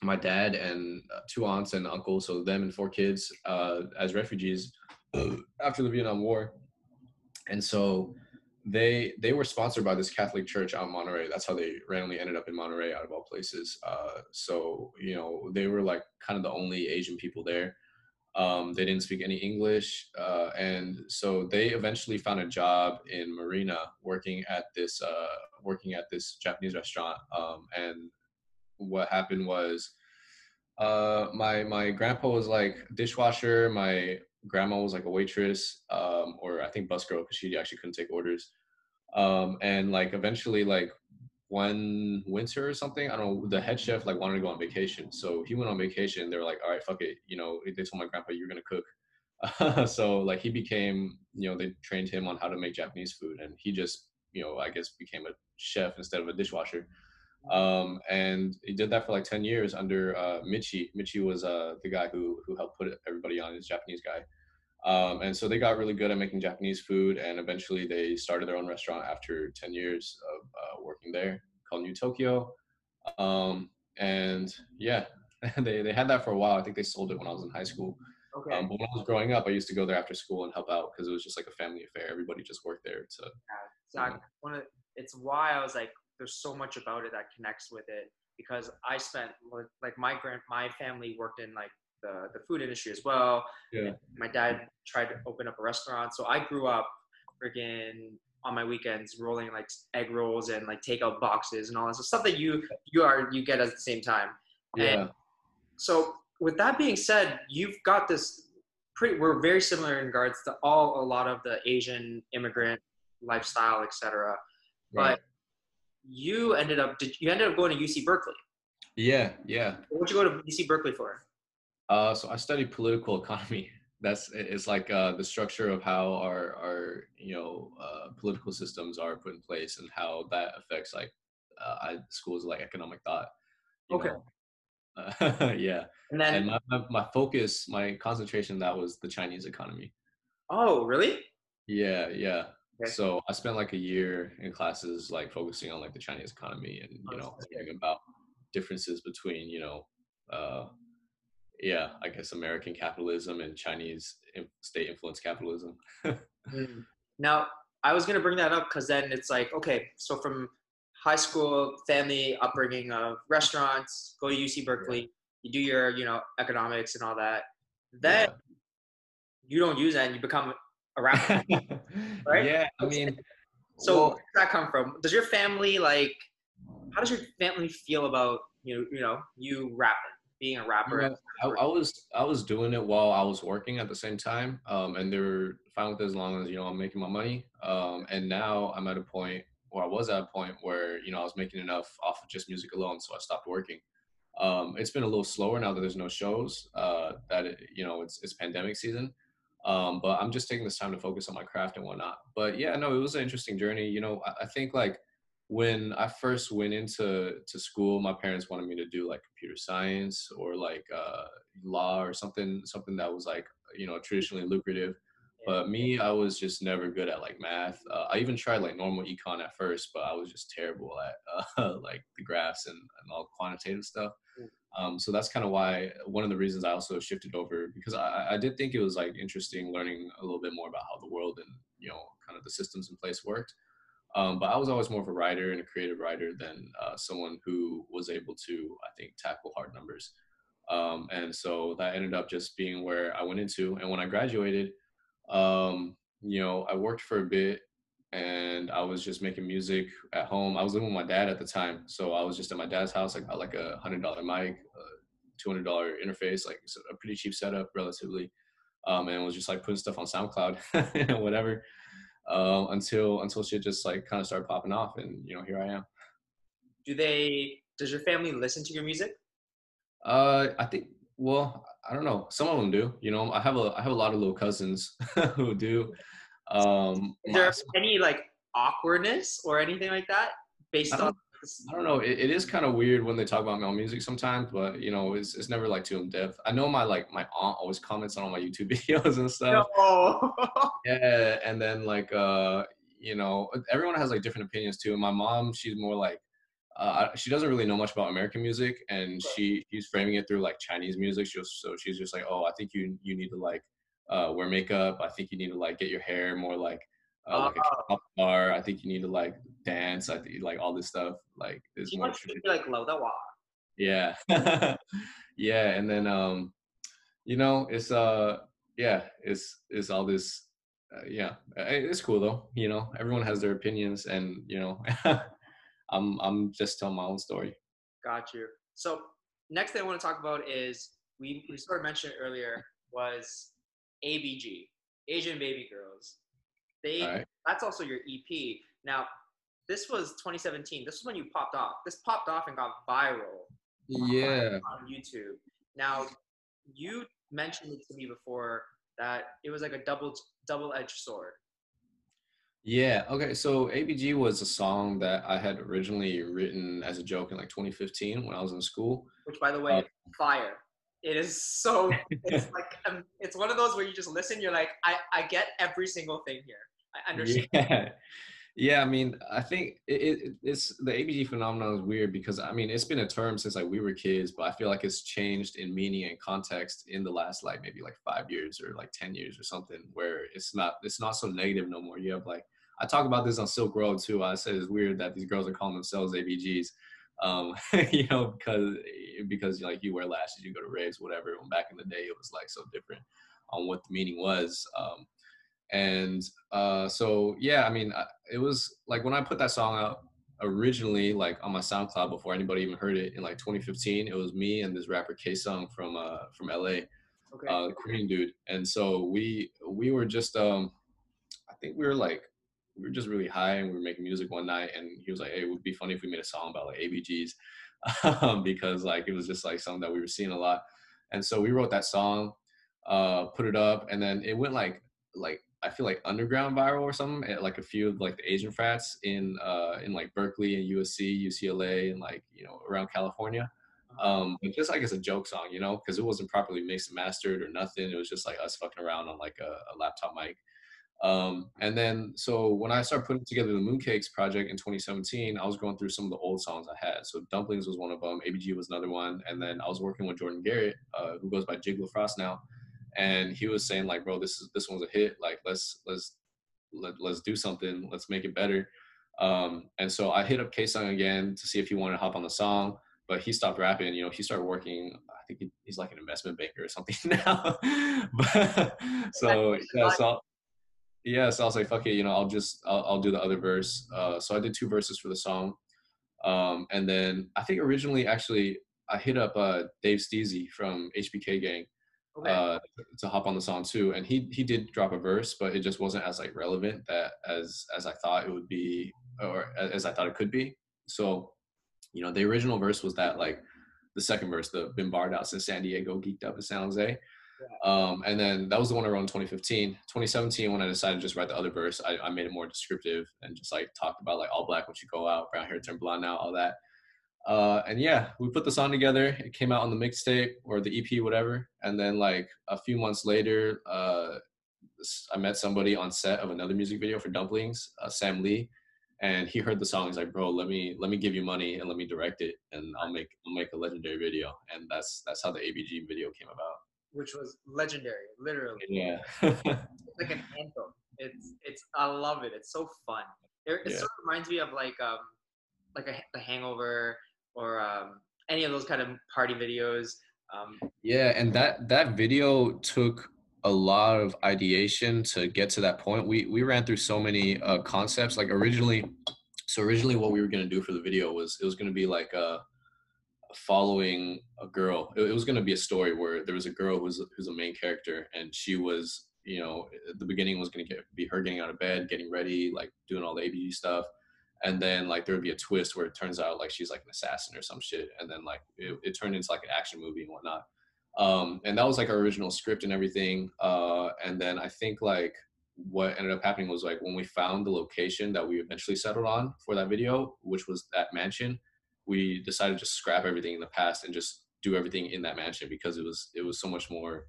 my dad and uh, two aunts and uncles, so them and four kids uh, as refugees uh, after the Vietnam War, and so they they were sponsored by this Catholic church out in Monterey. That's how they randomly ended up in Monterey, out of all places. Uh, so you know they were like kind of the only Asian people there. Um, they didn't speak any English, uh, and so they eventually found a job in Marina, working at this uh, working at this Japanese restaurant. Um, and what happened was, uh, my my grandpa was like dishwasher. My grandma was like a waitress, um, or I think bus girl because she actually couldn't take orders. Um, and like eventually, like one winter or something, I don't know, the head chef like wanted to go on vacation. So he went on vacation. They were like, all right, fuck it. You know, they told my grandpa, you're to cook. so like he became, you know, they trained him on how to make Japanese food. And he just, you know, I guess became a chef instead of a dishwasher. Um, and he did that for like 10 years under uh, Michi. Michi was uh, the guy who, who helped put everybody on, his Japanese guy. Um, and so they got really good at making Japanese food, and eventually they started their own restaurant after 10 years of uh, working there called New Tokyo. Um, and yeah, they, they had that for a while. I think they sold it when I was in high school. Okay. Um, but when I was growing up, I used to go there after school and help out because it was just like a family affair. Everybody just worked there. So Zach, one of it's why I was like, there's so much about it that connects with it because I spent like my grand my family worked in like the the food industry as well. Yeah. My dad tried to open up a restaurant, so I grew up freaking on my weekends rolling like egg rolls and like takeout boxes and all that so stuff that you you are you get at the same time. yeah, And so with that being said, you've got this pretty we're very similar in regards to all a lot of the Asian immigrant lifestyle, etc. right. But you ended up did you ended up going to UC Berkeley. yeah, yeah. What would you go to UC Berkeley for? Uh, so I studied political economy. That's it's like uh, the structure of how our our you know uh, political systems are put in place and how that affects like uh, I, schools like economic thought. Okay. Uh, yeah, And then and my, my, my focus, my concentration, that was the Chinese economy. oh really? Yeah, yeah. Okay. So I spent like a year in classes like focusing on like the Chinese economy and you know Okay. learning about differences between you know uh yeah I guess American capitalism and Chinese state influence capitalism. Mm. Now I was gonna bring that up because then it's like okay, so from high school family upbringing of restaurants, go to UC Berkeley, you do your you know economics and all that. Then you don't use that and you become a rapper. right? Yeah, I mean, So well, where does that come from? Does your family like? How does your family feel about you know you know you rapping, being a rapper? Yeah, I, I was I was doing it while I was working at the same time, um, and they were fine with it as long as you know I'm making my money. Um, and now I'm at a point, or I was at a point where you know I was making enough off of just music alone, so I stopped working. Um, it's been a little slower now that there's no shows. Uh, that it, you know it's it's pandemic season, Um, but I'm just taking this time to focus on my craft and whatnot. But yeah, no, it was an interesting journey. You know, I, I think like when I first went into to school, my parents wanted me to do like computer science or like uh, law or something, something that was like you know traditionally lucrative. But me, I was just never good at like math. Uh, I even tried like normal econ at first, but I was just terrible at uh, like the graphs and, and all quantitative stuff. Mm. Um, so that's kind of why one of the reasons I also shifted over because I, I did think it was like interesting learning a little bit more about how the world and you know kind of the systems in place worked. Um, but I was always more of a writer and a creative writer than uh, someone who was able to, I think, tackle hard numbers. Um, and so that ended up just being where I went into. And when I graduated, um, you know, I worked for a bit and I was just making music at home. I was living with my dad at the time, so I was just at my dad's house. I got like a hundred dollar mic, a two hundred dollar interface, like a pretty cheap setup, relatively, um, and was just like putting stuff on SoundCloud and whatever uh, until until shit just like kind of started popping off, and you know here I am. Do they? Does your family listen to your music? Uh, I think. Well, I don't know. Some of them do. You know, I have a I have a lot of little cousins who do. Um, Is there my, any like awkwardness or anything like that based on? I don't know. It, it is kind of weird when they talk about my music sometimes, but you know, it's, it's never like too in depth. I know my like my aunt always comments on all my YouTube videos and stuff. No. yeah, and then like uh, you know, everyone has like different opinions too. And my mom, she's more like uh, she doesn't really know much about American music, and she she's framing it through like Chinese music. She was, so she's just like, oh, I think you you need to like uh, wear makeup. I think you need to like get your hair more like uh, like a ah. pop star. I think you need to like dance. I think like all this stuff like is more like Yeah, yeah, and then um, you know, it's uh, yeah, it's it's all this. Uh, yeah, it's cool though. You know, everyone has their opinions, and you know, I'm I'm just telling my own story. Got you. So next thing I want to talk about is we we sort of mentioned earlier was ABG, Asian Baby Girls. They right. that's also your EP. Now, this was 2017. This was when you popped off. This popped off and got viral. Yeah. On, YouTube. Now, you mentioned it to me before that it was like a double double edged sword. Yeah. Okay. So ABG was a song that I had originally written as a joke in like 2015 when I was in school. Which, by the way, uh, fire. It is so. It's like um, it's one of those where you just listen. You're like, I I get every single thing here. I understand. Yeah. Yeah, I mean, I think it, it, it's the ABG phenomenon is weird because I mean it's been a term since like we were kids, but I feel like it's changed in meaning and context in the last like maybe like five years or like ten years or something, where it's not it's not so negative no more. You have like I talk about this on Silk Road too. I said it's weird that these girls are calling themselves ABGs, um, you know, because because like you wear lashes, you go to raves, whatever. When back in the day, it was like so different on what the meaning was. Um, and uh, so yeah, I mean, it was like when I put that song out originally, like on my SoundCloud before anybody even heard it in like 2015. It was me and this rapper K Sung from uh, from LA, okay. uh, Korean dude. And so we we were just um, I think we were like we were just really high and we were making music one night and he was like, hey, it would be funny if we made a song about like ABGs um, because like it was just like something that we were seeing a lot. And so we wrote that song, uh, put it up, and then it went like like I feel like underground viral or something at like a few of like the Asian frats in uh in like Berkeley and USC, UCLA, and like you know around California. Uh-huh. Um, but just like it's a joke song, you know, because it wasn't properly mixed and mastered or nothing. It was just like us fucking around on like a, a laptop mic. Um, and then, so when I started putting together the Mooncakes project in 2017, I was going through some of the old songs I had. So Dumplings was one of them, ABG was another one, and then I was working with Jordan Garrett, uh, who goes by Jiglo Frost now, and he was saying like, bro, this is this one's a hit. Like, let's let's let, let's do something. Let's make it better. Um, and so I hit up K Sung again to see if he wanted to hop on the song, but he stopped rapping. You know, he started working. I think he's like an investment banker or something now. but, so yeah, so yeah, so I was like, fuck it, you know, I'll just I'll, I'll do the other verse. Uh, so I did two verses for the song, um, and then I think originally actually I hit up uh, Dave Steezy from HBK Gang okay. uh, to hop on the song too, and he he did drop a verse, but it just wasn't as like relevant that as as I thought it would be or as I thought it could be. So, you know, the original verse was that like the second verse, the been barred out since San Diego, geeked up in San Jose. Um, and then that was the one I wrote in 2015. 2017, when I decided to just write the other verse, I, I made it more descriptive and just like talked about like all black once you go out, brown hair turn blonde now, all that. Uh, and yeah, we put the song together. It came out on the mixtape or the EP, whatever. And then like a few months later, uh, I met somebody on set of another music video for Dumplings, uh, Sam Lee, and he heard the song. He's like, "Bro, let me let me give you money and let me direct it, and I'll make I'll make a legendary video." And that's that's how the ABG video came about. Which was legendary, literally. Yeah. it's like an anthem. It's it's I love it. It's so fun. It, it yeah. sort of reminds me of like um like a, The Hangover or um any of those kind of party videos. Um, yeah, and that that video took a lot of ideation to get to that point. We we ran through so many uh, concepts. Like originally, so originally what we were gonna do for the video was it was gonna be like a following a girl. It, it was gonna be a story where there was a girl who's who's a main character, and she was you know the beginning was gonna get be her getting out of bed, getting ready, like doing all the ABG stuff. And then like there would be a twist where it turns out like she's like an assassin or some shit, and then like it, it turned into like an action movie and whatnot um, and that was like our original script and everything. Uh, and then I think like what ended up happening was like when we found the location that we eventually settled on for that video, which was that mansion, we decided to scrap everything in the past and just do everything in that mansion because it was it was so much more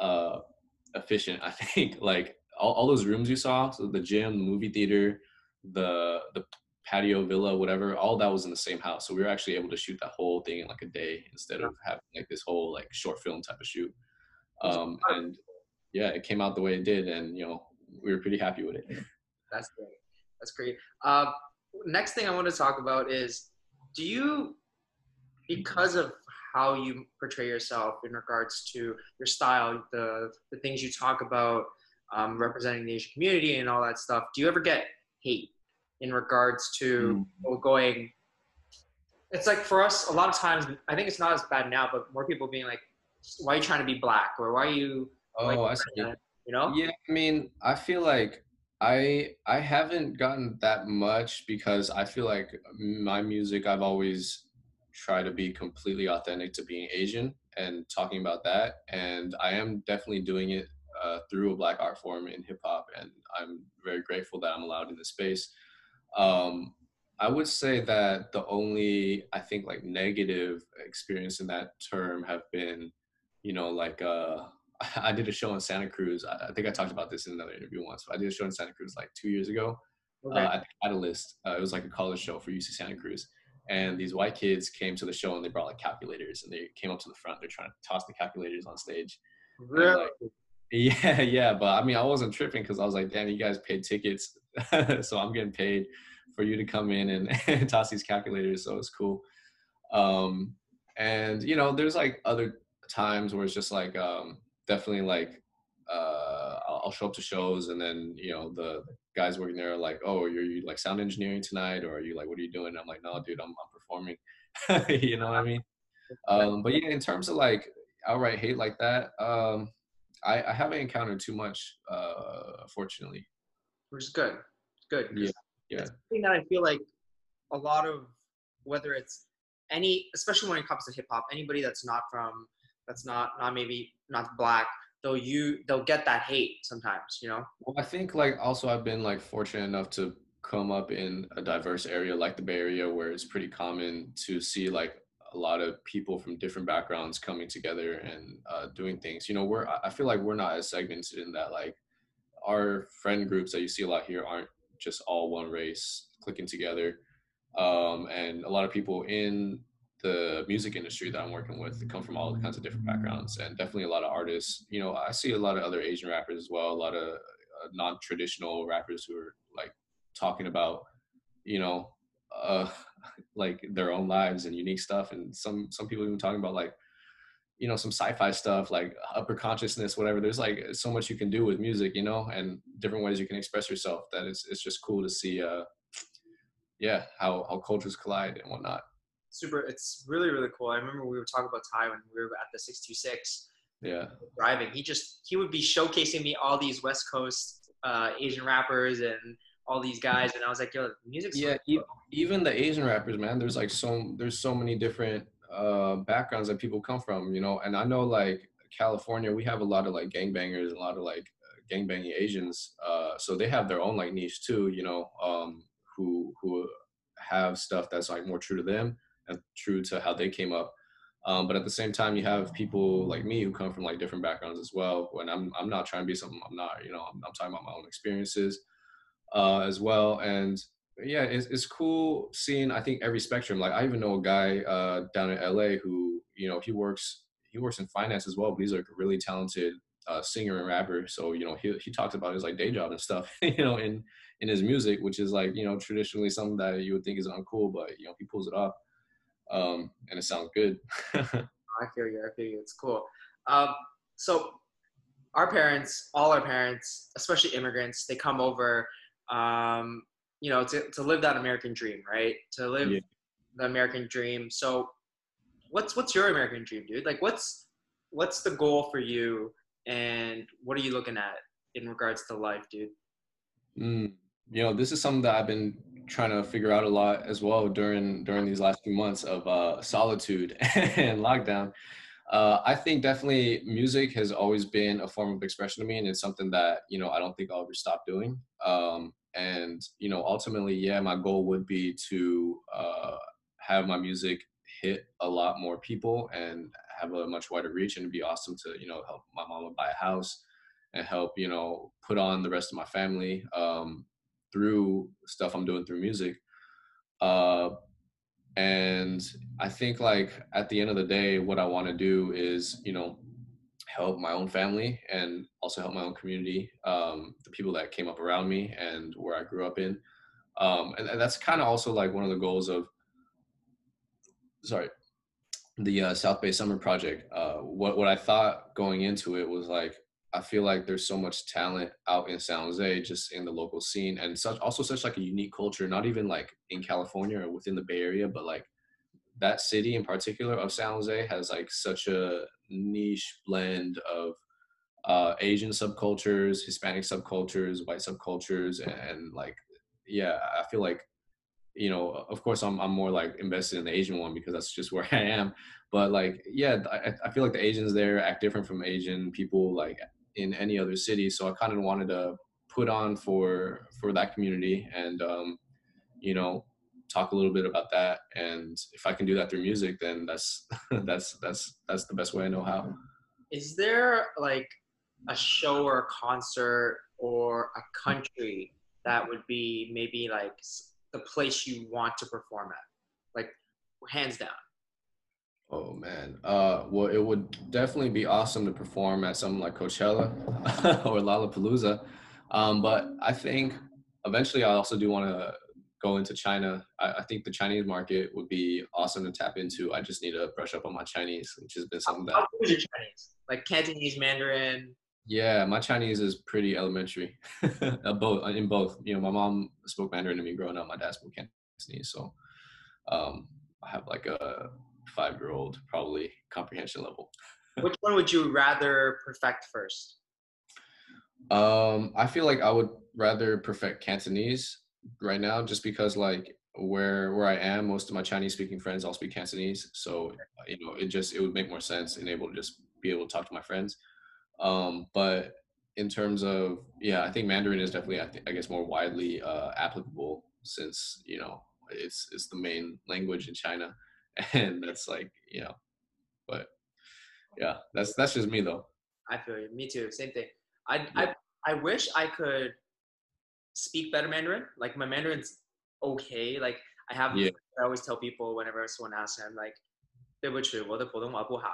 uh, efficient. I think like all, all those rooms you saw, so the gym, the movie theater, the the patio villa whatever all that was in the same house. So we were actually able to shoot that whole thing in like a day instead of having like this whole like short film type of shoot. Um and yeah it came out the way it did and you know we were pretty happy with it. That's great. That's great. Uh, next thing i want to talk about is do you because of how you portray yourself in regards to your style the the things you talk about um, representing the asian community and all that stuff do you ever get hate in regards to mm. going it's like for us a lot of times i think it's not as bad now but more people being like why are you trying to be black or why are you oh I see. you know yeah i mean i feel like i i haven't gotten that much because i feel like my music i've always tried to be completely authentic to being asian and talking about that and i am definitely doing it uh, through a black art form in hip hop and i'm very grateful that i'm allowed in this space um, I would say that the only I think like negative experience in that term have been, you know, like uh, I did a show in Santa Cruz. I, I think I talked about this in another interview once, but I did a show in Santa Cruz like two years ago okay. uh, at the Catalyst. Uh, it was like a college show for UC Santa Cruz. And these white kids came to the show and they brought like calculators and they came up to the front. They're trying to toss the calculators on stage. Really? Like, yeah, yeah. But I mean, I wasn't tripping because I was like, damn, you guys paid tickets so I'm getting paid for you to come in and, toss these calculators. So it's cool. Um, and you know, there's like other times where it's just like um, definitely like uh, I'll, I'll, show up to shows and then you know the, guys working there are like, oh, you're you like sound engineering tonight, or are you like, what are you doing? And I'm like, no, dude, I'm, I'm performing. you know what I mean? Um, but yeah, in terms of like outright hate like that, um, I, I haven't encountered too much, uh, fortunately which is good. Good. Yeah. Yeah. Something that I feel like a lot of whether it's any, especially when it comes to hip hop, anybody that's not from, that's not not maybe not black, they'll you they'll get that hate sometimes. You know. Well, I think like also I've been like fortunate enough to come up in a diverse area like the Bay Area where it's pretty common to see like a lot of people from different backgrounds coming together and uh, doing things. You know, we're I feel like we're not as segmented in that like our friend groups that you see a lot here aren't just all one race clicking together. Um, and a lot of people in the music industry that I'm working with come from all kinds of different backgrounds, and definitely a lot of artists. You know, I see a lot of other Asian rappers as well, a lot of uh, non-traditional rappers who are like talking about, you know, uh, like their own lives and unique stuff, and some some people even talking about like you know some sci-fi stuff like upper consciousness whatever. There's like so much you can do with music you know and different ways you can express yourself that it's, it's just cool to see uh yeah how how cultures collide and whatnot. Super it's really really cool. I remember we were talking about ty when we were at the 626 yeah. Driving he just he would be showcasing me all these west coast uh asian rappers and all these guys and i was like yo music's yeah so even the asian rappers man there's like so there's so many different uh, backgrounds that people come from, you know. And I know like California, we have a lot of like gangbangers, and a lot of like gangbanging Asians. Uh, so they have their own like niche too, you know, um, who who have stuff that's like more true to them and true to how they came up. Um, but at the same time, you have people like me who come from like different backgrounds as well. When I'm I'm not trying to be something I'm not, you know, I'm, I'm talking about my own experiences uh, as well. And yeah, it's, it's cool seeing I think every spectrum. Like I even know a guy uh, down in LA who you know he works he works in finance as well, but he's like a really talented uh, singer and rapper. So you know he he talks about his like day job and stuff, you know, in in his music, which is like you know traditionally something that you would think is uncool, but you know he pulls it off, um, and it sounds good. I feel you. I feel you. It's cool. Um, so our parents, all our parents, especially immigrants, they come over, um, you know, to, to live that American dream, right? To live yeah. the American dream. So what's what's your American dream, dude? Like what's what's the goal for you and what are you looking at in regards to life, dude? Mm, you know, this is something that I've been trying to figure out a lot as well during during these last few months of uh, solitude and lockdown. Uh, I think definitely music has always been a form of expression to me, and it's something that you know I don't think I'll ever stop doing. Um, and you know, ultimately, yeah, my goal would be to uh, have my music hit a lot more people and have a much wider reach, and it'd be awesome to you know help my mama buy a house and help you know put on the rest of my family um, through stuff I'm doing through music. Uh, and I think like at the end of the day, what I want to do is you know help my own family and also help my own community, um, the people that came up around me and where I grew up in. Um, and, and, that's kind of also like one of the goals of sorry the uh, South Bay Summer Project. Uh, what what I thought going into it was like I feel like there's so much talent out in San Jose, just in the local scene, and such also such like a unique culture. Not even like in California or within the Bay Area, but like that city in particular of San Jose has like such a niche blend of uh, Asian subcultures, Hispanic subcultures, white subcultures, and, like yeah, I feel like you know, of course, I'm I'm more like invested in the Asian one because that's just where I am. But like, yeah, I, I feel like the Asians there act different from Asian people like in any other city. So I kind of wanted to put on for for that community and um, you know talk a little bit about that. And if I can do that through music, then that's that's that's that's the best way I know how. Is there like a show or a concert or a country that would be maybe like the place you want to perform at? Like hands down. Oh man. Uh well it would definitely be awesome to perform at something like Coachella or Lollapalooza. Um, but I think eventually I also do want to go into China. I, I, think the Chinese market would be awesome to tap into. I just need to brush up on my Chinese, which has been something that. How good is your Chinese? Like Cantonese, Mandarin, yeah, my Chinese is pretty elementary. both in both. You know, my mom spoke Mandarin to me growing up. My dad spoke Cantonese, so um, I have like a five-year-old probably comprehension level. Which one would you rather perfect first? Um, I feel like I would rather perfect Cantonese right now, just because like where where I am, most of my Chinese speaking friends all speak Cantonese, so you know it just it would make more sense and able to just be able to talk to my friends. Um, but in terms of yeah, I think Mandarin is definitely I, th- I guess more widely uh, applicable since you know it's it's the main language in China, and that's like you know, but yeah, that's that's just me though. I feel you. Me too. Same thing. I yeah. I I wish I could speak better Mandarin. Like my Mandarin's okay. Like I have. Yeah. I always tell people whenever someone asks me, I'm like, 对不起，我的普通话不好.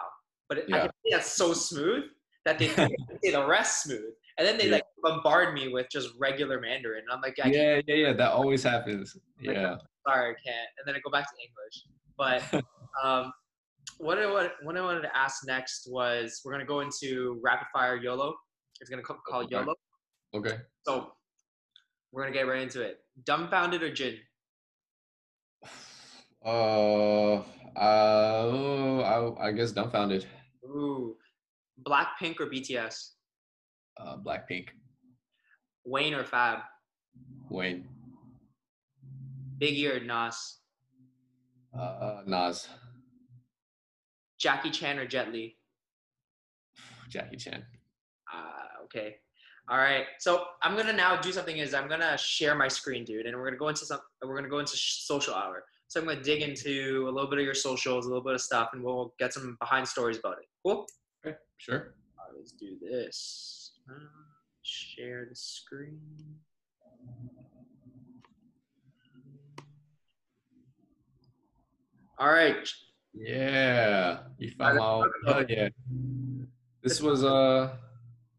But yeah. I can say that so smooth that they say the rest smooth. And then they yeah. like bombard me with just regular Mandarin. And I'm like, yeah, yeah, yeah. That always happens. Like, yeah. Sorry, I can't. And then I go back to English. But um, what I what, what I wanted to ask next was we're gonna go into rapid fire YOLO. It's gonna call okay. YOLO. Okay. So we're gonna get right into it. Dumbfounded or Jin? Uh, uh, I, I guess dumbfounded. Ooh, Blackpink or BTS? Uh, Blackpink. Wayne or Fab? Wayne. Biggie or Nas? Uh, Nas. Jackie Chan or Jet Li? Jackie Chan. Uh, okay. All right. So I'm gonna now do something. Is I'm gonna share my screen, dude, and we're gonna go into some. We're gonna go into social hour. So I'm gonna dig into a little bit of your socials, a little bit of stuff, and we'll get some behind stories about it. Cool. Okay. Sure. Right, let's do this. Uh, share the screen. All right. Yeah, you found out. Hell yeah. This was uh,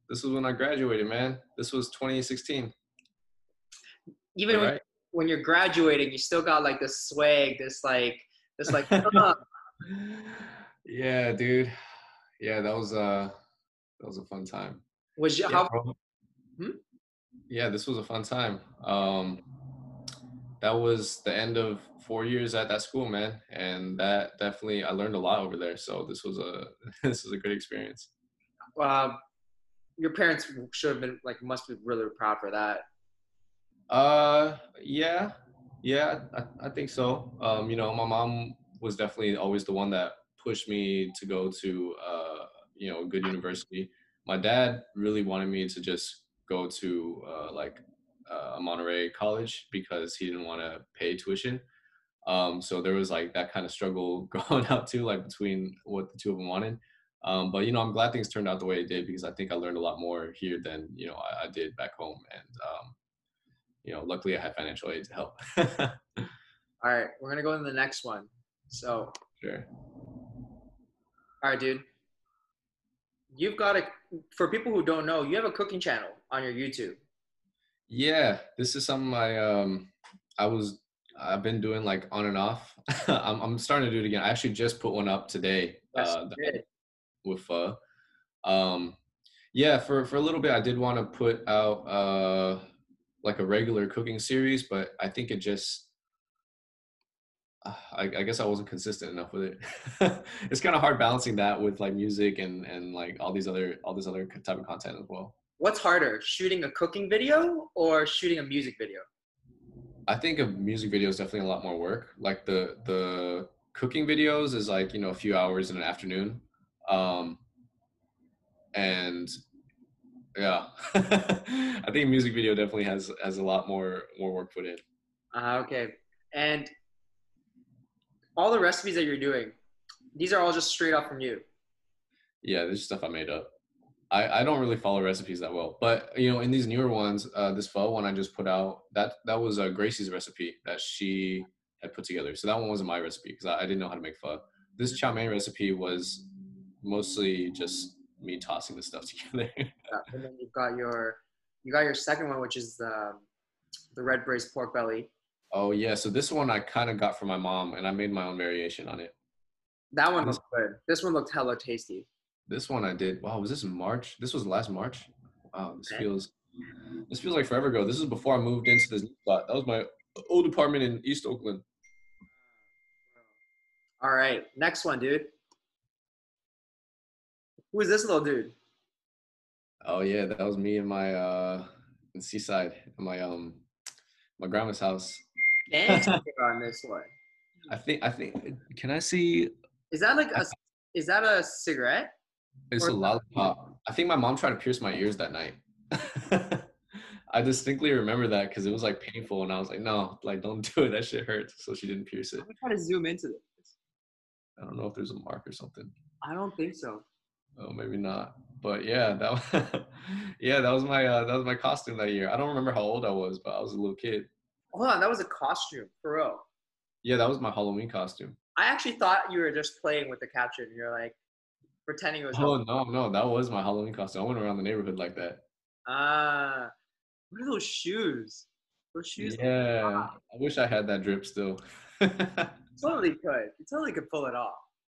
this was when I graduated, man. This was 2016. Even when, right? when you're graduating, you still got like this swag, this like, this like. yeah, dude. Yeah, that was uh, that was a fun time. was you, Yeah, how? Hmm? yeah, this was a fun time. Um, that was the end of four years at that school, man, and that definitely I learned a lot over there. So this was a this was a great experience. Uh, your parents should have been like must be really proud for that. Uh, yeah, yeah, I, I think so. Um, you know, my mom was definitely always the one that pushed me to go to uh, you know, a good university. My dad really wanted me to just go to uh, like uh, a Monterey college because he didn't want to pay tuition. Um, so there was like that kind of struggle going out too, like between what the two of them wanted. Um, but you know, I'm glad things turned out the way it did because I think I learned a lot more here than you know I, I did back home. And um, you know, luckily I had financial aid to help. All right, we're gonna go into the next one. So, sure. all right, dude. You've got a. For people who don't know, you have a cooking channel on your YouTube. Yeah, this is something I um I was I've been doing like on and off. I'm I'm starting to do it again. I actually just put one up today. Yes, uh, with pho. Um, yeah, for for a little bit, I did want to put out uh like a regular cooking series, but I think it just uh, I, I guess I wasn't consistent enough with it. it's kind of hard balancing that with like music and and like all these other all this other type of content as well. What's harder, shooting a cooking video or shooting a music video? I think a music video is definitely a lot more work. Like the the cooking videos is like you know a few hours in an afternoon, um, and yeah, I think music video definitely has has a lot more more work put in. Uh, okay, and all the recipes that you're doing, these are all just straight off from you. Yeah, this is stuff I made up. I, I don't really follow recipes that well, but you know, in these newer ones, uh, this pho one I just put out that that was uh, Gracie's recipe that she had put together. So that one wasn't my recipe because I, I didn't know how to make pho. This chow mein recipe was mostly just me tossing the stuff together. Yeah, and then you've got your you got your second one, which is the the red braised pork belly. oh yeah, so this one I kind of got from my mom, and I made my own variation on it. That one looked good. This one looked hella tasty. This one I did. Wow, was this in March? This was last March. Wow, this Okay. feels this feels like forever ago. This is before I moved into this spot. That was my old apartment in East Oakland. All right, next one, dude. Who is this little dude? Oh yeah, that was me in my uh in Seaside, in my um my grandma's house. Thanks on this one. I think I think can I see Is that like a is that a cigarette? it's Or- a lollipop. I think my mom tried to pierce my ears that night. I distinctly remember that because it was like painful and I was like, no, like don't do it. That shit hurts. So she didn't pierce it. Let me try to zoom into this. I don't know if there's a mark or something. I don't think so. Oh, maybe not. But yeah, that was, yeah, that was my uh, that was my costume that year. I don't remember how old I was, but I was a little kid. Hold on, that was a costume for real. Yeah, that was my Halloween costume. I actually thought you were just playing with the caption. You're like pretending it was. Oh no, no, that was my Halloween costume. I went around the neighborhood like that. Ah, what are those shoes? Those shoes Yeah, I wish I had that drip still. totally could. You totally could pull it off.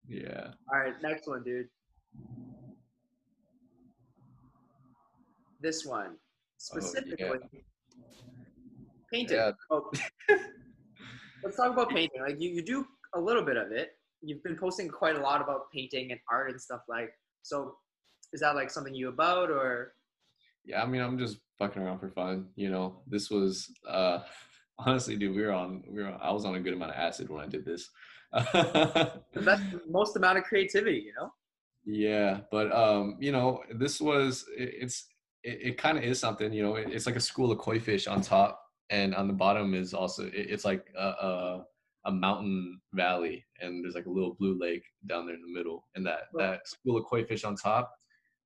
yeah. All right, next one, dude. This one specifically painting. Yeah. Oh, let's talk about painting. Like you, you do a little bit of it. You've been posting quite a lot about painting and art and stuff like. So, is that like something you about or? Yeah, I mean, I'm just fucking around for fun. You know, this was uh honestly, dude, we were on we were on, I was on a good amount of acid when I did this. That's the most amount of creativity, you know. Yeah, but um, you know, this was it, it's it, it kind of is something. You know, it, it's like a school of koi fish on top, and on the bottom is also it, it's like a, a a mountain valley, and there's like a little blue lake down there in the middle, and that Wow. that school of koi fish on top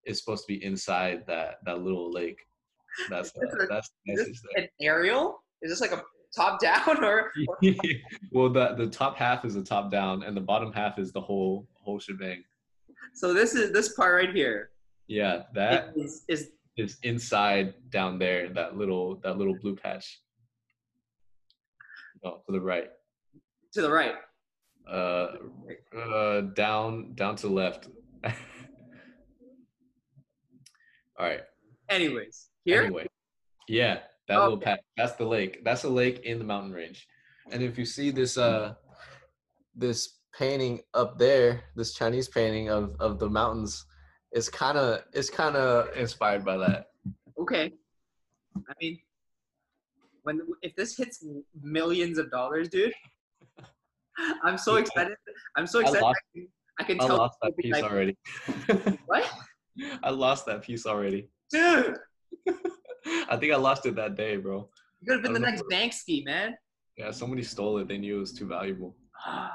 is supposed to be inside that that little lake. That's uh, that's the Is this there. an aerial? Is this like a top down or? or- well, the the top half is the top down, and the bottom half is the whole whole shebang. So this is this part right here. Yeah, that is, is is inside down there. That little that little blue patch. Oh, to the right. to the right. Uh, uh, down down to the left. All right. Anyways, here. Anyway, yeah, that little patch. That's the lake. That's a lake in the mountain range. And if you see this, uh, this painting up there, this Chinese painting of of the mountains, is kind of it's kind of inspired by that. Okay. I mean, when if this hits millions of dollars, dude, I'm so excited. I'm so excited. I, lost- can, I can I lost that piece like, already. What, I lost that piece already. dude? I think I lost it that day, bro. You could have been the next Banksy, man. Yeah, somebody stole it. They knew it was too valuable. Ah.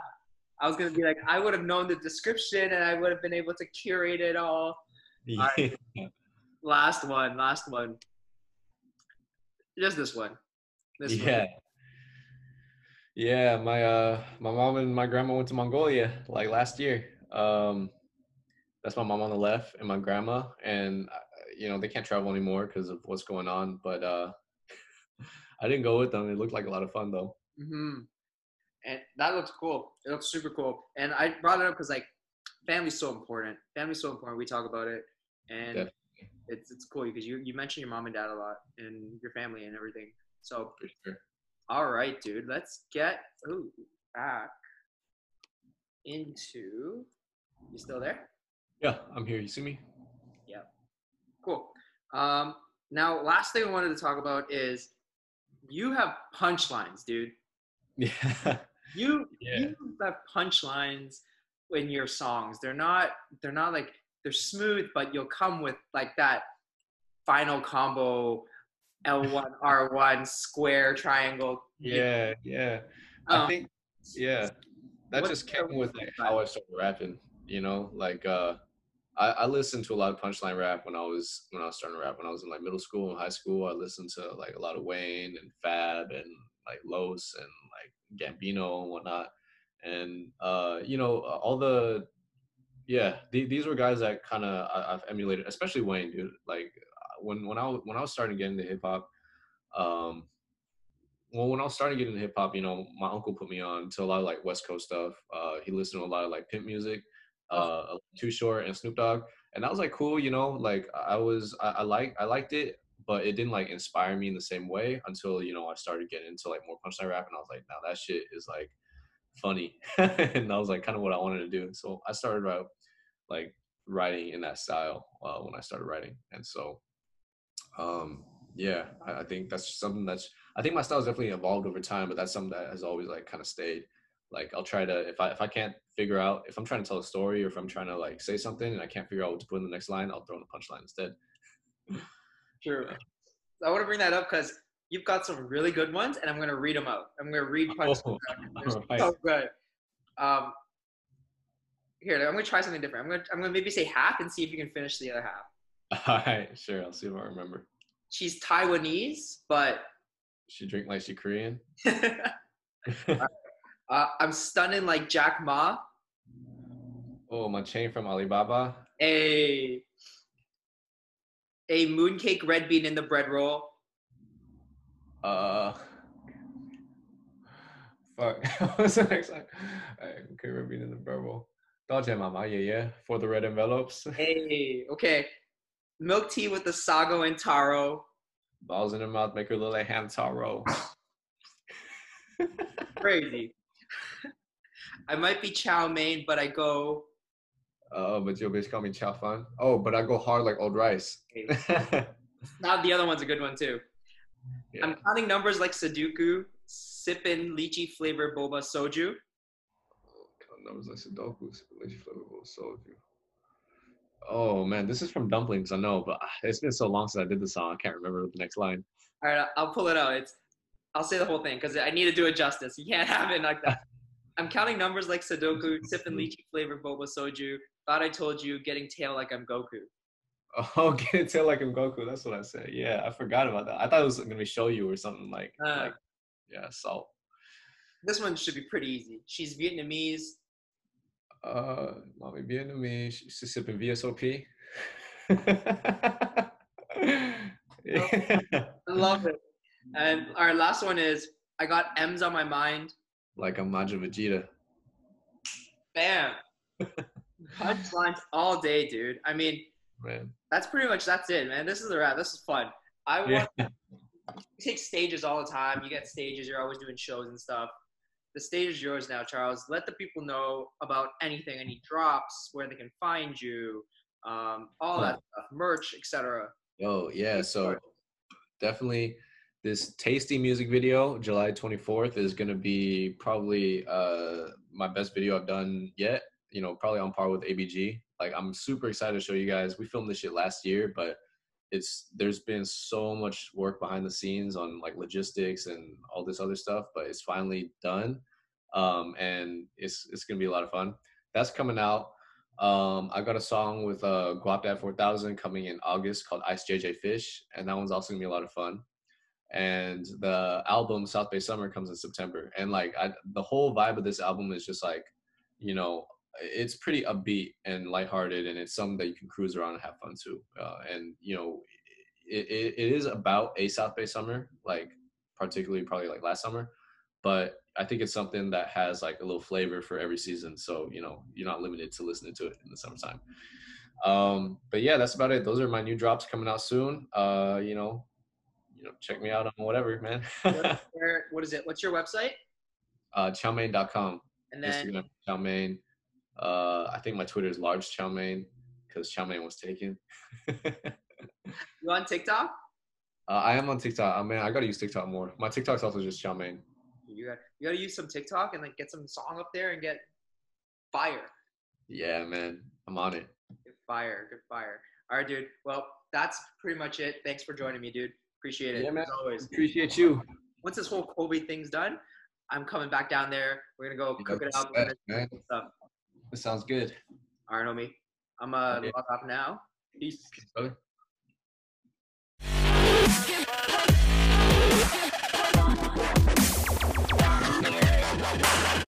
I was gonna be like, I would have known the description and I would have been able to curate it all. Yeah. Alright. Last one, last one. Just this one. This one. yeah. Yeah, my uh my mom and my grandma went to Mongolia like last year. Um that's my mom on the left and my grandma and uh, you know, they can't travel anymore because of what's going on, but uh I didn't go with them. It looked like a lot of fun though. hmm And that looks cool. It looks super cool. And I brought it up because like family's so important. Family's so important. We talk about it, and Definitely. it's it's cool because you you mention your mom and dad a lot and your family and everything. So sure. all right, dude. Let's get ooh, back into. You still there? Yeah, I'm here. You see me? Yeah. Cool. Um, now, last thing I wanted to talk about is you have punchlines, dude. Yeah. You Yeah. you have punchlines in your songs. They're not they're not like they're smooth, but you'll come with like that final combo L1 R1 square triangle. Yeah, yeah. Um, I think yeah. That just came with like how I started rapping, you know? Like uh I, I listened to a lot of punchline rap when I was when I was starting to rap. When I was in like middle school and high school, I listened to like a lot of Wayne and Fab and like Los and like Gambino and whatnot. And uh, you know, all the yeah, the, these were guys that kind of I've emulated, especially Wayne, dude. Like when when I was- when I was starting getting get into hip hop, um, well, when I was starting getting get into hip hop, you know, my uncle put me on to a lot of like West Coast stuff. Uh, he listened to a lot of like pimp music, uh, Too Short and Snoop Dogg, and that was like cool, you know. Like I was, I, I like, I liked it, but it didn't like inspire me in the same way until you know I started getting into like more punchline rap, and I was like, now that shit is like funny, and that was like kind of what I wanted to do. So I started out like writing in that style uh, when I started writing, and so um, yeah, I, I think that's something that's I think my style has definitely evolved over time, but that's something that has always like kind of stayed. Like I'll try to if I if I can't figure out if I'm trying to tell a story or if I'm trying to like say something and I can't figure out what to put in the next line, I'll throw in a punchline instead. True. I want to bring that up because you've got some really good ones, and I'm going to read them out. I'm going to read punchlines. Oh, so good. Um, here, I'm going to try something different. I'm going to I'm going to maybe say half and see if you can finish the other half. All right, sure. I'll see if I remember. She's Taiwanese, but She drink like she Korean. uh, I'm stunning like Jack Ma. oh, my chain from Alibaba. A a mooncake red bean in the bread roll. Uh, fuck. What's the next one? Okay, we're being in the verbal. Dolce Mama, yeah, yeah. For the red envelopes. Hey, okay. Milk tea with the sago and taro. Balls in her mouth, make her look like Hamtaro. Crazy. I might be chow mein, but I go. Oh, but your bitch call me chow fun. Oh, but I go hard like old rice. yeah. Now the other one's a good one too. I'm counting numbers like Sudoku, sipping lychee flavor boba soju. Numbers like Sudoku, spinach flavorful soju. Oh man, this is from Dumplings. I know, but ah, it's been so long since I did the song. I can't remember the next line. All right, I'll pull it out. It's I'll say the whole thing because I need to do it justice. You can't have it like that. I'm counting numbers like Sudoku, sipping lychee flavored boba soju. Thought I told you, getting tail like I'm Goku. Oh, getting tail like I'm Goku. That's what I said. Yeah, I forgot about that. I thought it was gonna be show you or something like, Uh, like yeah, salt. This one should be pretty easy. She's Vietnamese. Uh, mommy Vietnamese. She's sipping VSOP. yeah. I love it. And our last one is I got M's on my mind. Like I'm Majin Vegeta. Bam. Punchlines all day, dude. I mean, Man. that's pretty much that's it, man. This is the wrap. This is fun. I want Yeah. take stages all the time. You get stages. You're always doing shows and stuff. The stage is yours now, Charles. Let the people know about anything, any drops, where they can find you, um, all that stuff, merch, etc. Oh yeah, so definitely this tasty music video, July 24th, is gonna be probably uh my best video I've done yet. You know, probably on par with ABG. Like I'm super excited to show you guys. We filmed this shit last year, but it's there's been so much work behind the scenes on like logistics and all this other stuff, but it's finally done. Um and it's it's gonna be a lot of fun. That's coming out. Um, I got a song with uh, Guapdad 4000 coming in August called Ice JJ Fish, and that one's also gonna be a lot of fun. And the album South Bay Summer comes in September, and like I, the whole vibe of this album is just like, you know, it's pretty upbeat and lighthearted, and it's something that you can cruise around and have fun to. Uh, and you know, it, it, it is about a South Bay Summer, like particularly probably like last summer, but I think it's something that has like a little flavor for every season. So, you know, you're not limited to listening to it in the summertime. Um, but yeah, that's about it. Those are my new drops coming out soon. Uh, you know, you know, check me out on whatever, man. Where, what is it? What's your website? uh, chowmane.com. And then Instagram, chowmane. Uh, I think my Twitter is large chowmane because chowmane was taken. you on TikTok? uh, I am on TikTok. I mean, I gotta use TikTok more. My TikTok's also just chowmane. You got you got to use some TikTok and like get some song up there and get fire. Yeah, man, I'm on it. Good fire, good fire. All right, dude. Well, that's pretty much it. Thanks for joining me, dude. Appreciate it. Yeah, man. As always. Appreciate you. Once this whole COVID thing's done, I'm coming back down there. We're gonna go cook it up. bet, man. Stuff. That sounds good. All right, homie. I'm uh Yeah. log off now. Peace. Peace, brother.